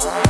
Bye.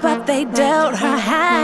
but they dealt her hand.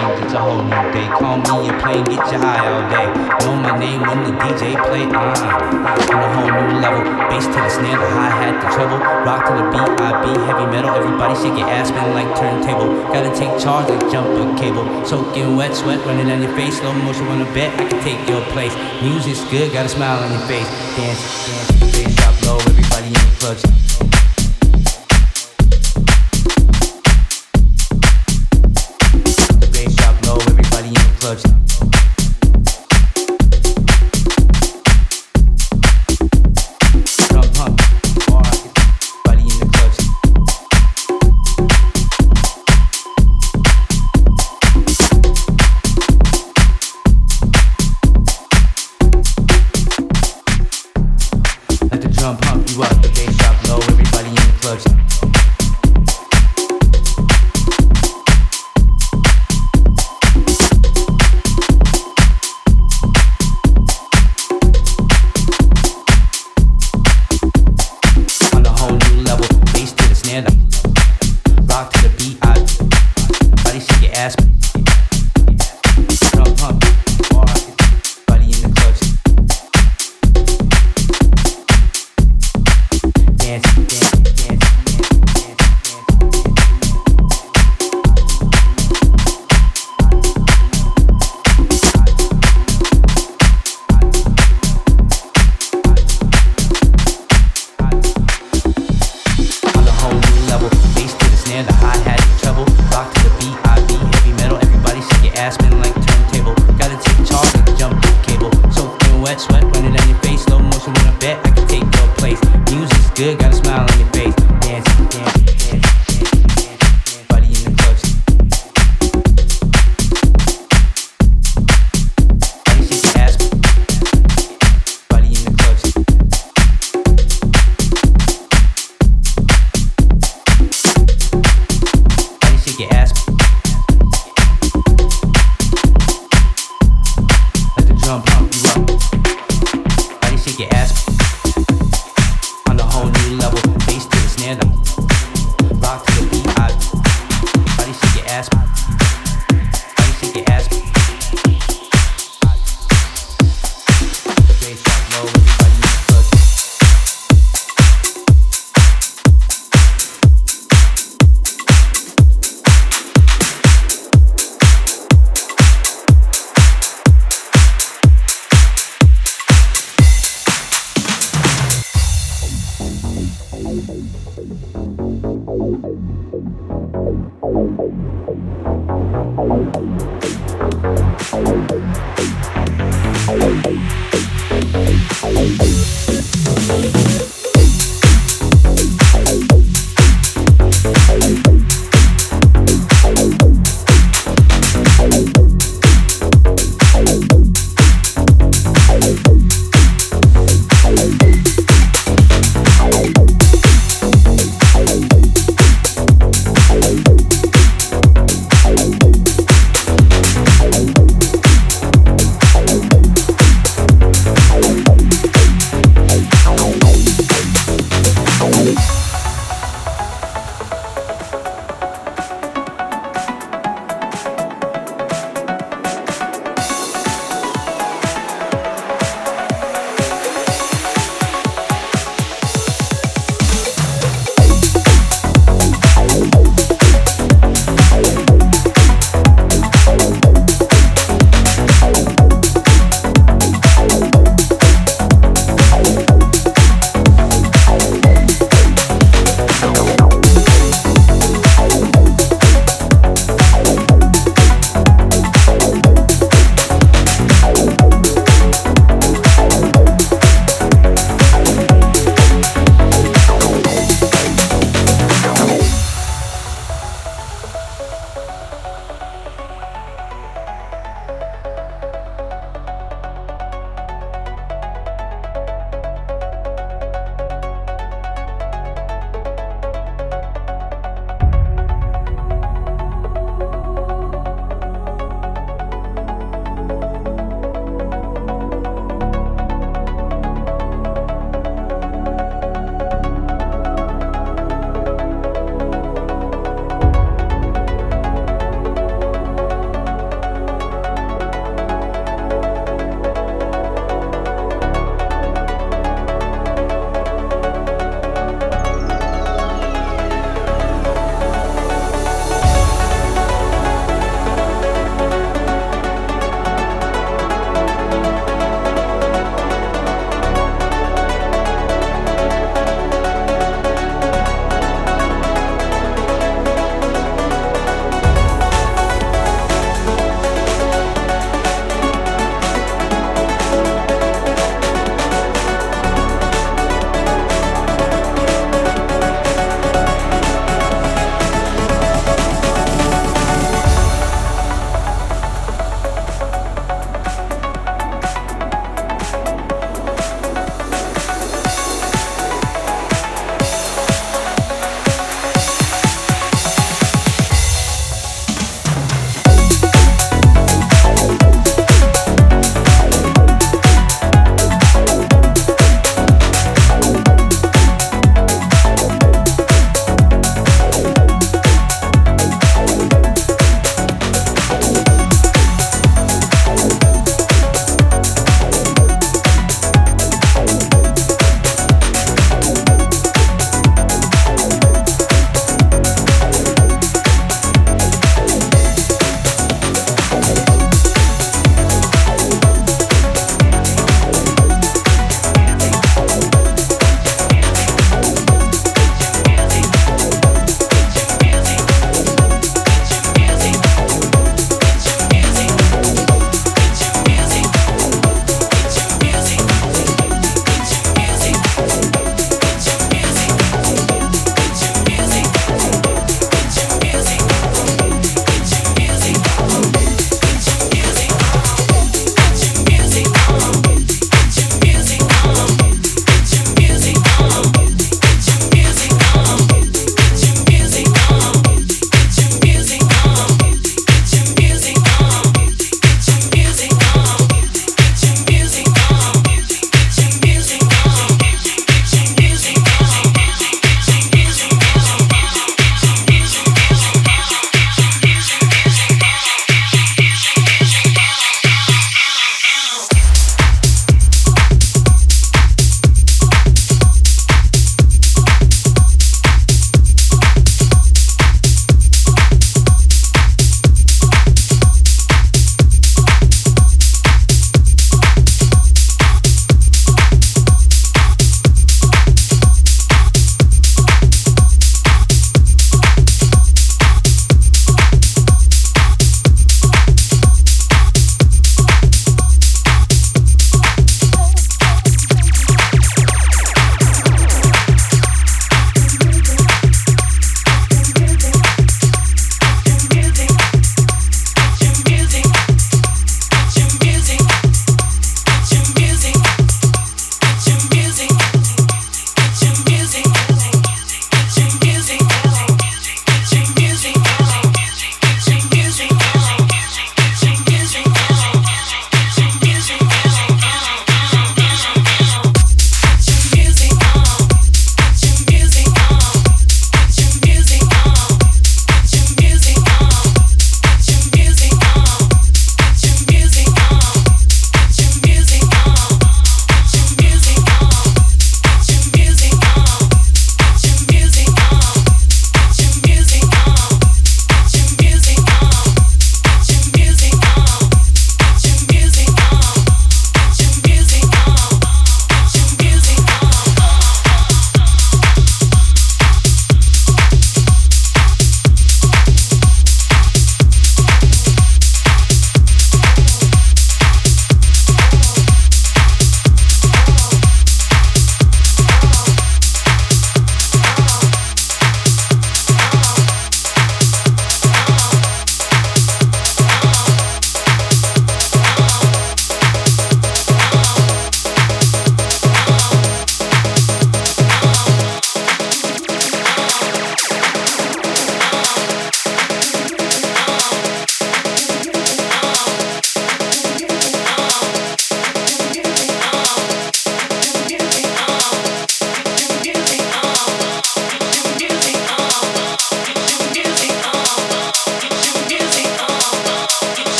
range, it's a whole new day. Call me a plane. get you high all day. Know my name when the DJ play, ah, on a whole new level, bass to the snare, the hi hat, the treble, rock to the beat, I be heavy metal. Everybody shake your ass, man, like turntable. Gotta take charge like jumping cable. Soaking wet, sweat running down your face. Slow motion wanna bet I can take your place. Music's good, got a smile on your face. Dance, dance, bass drop low, everybody in the club. touch.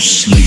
Sleep.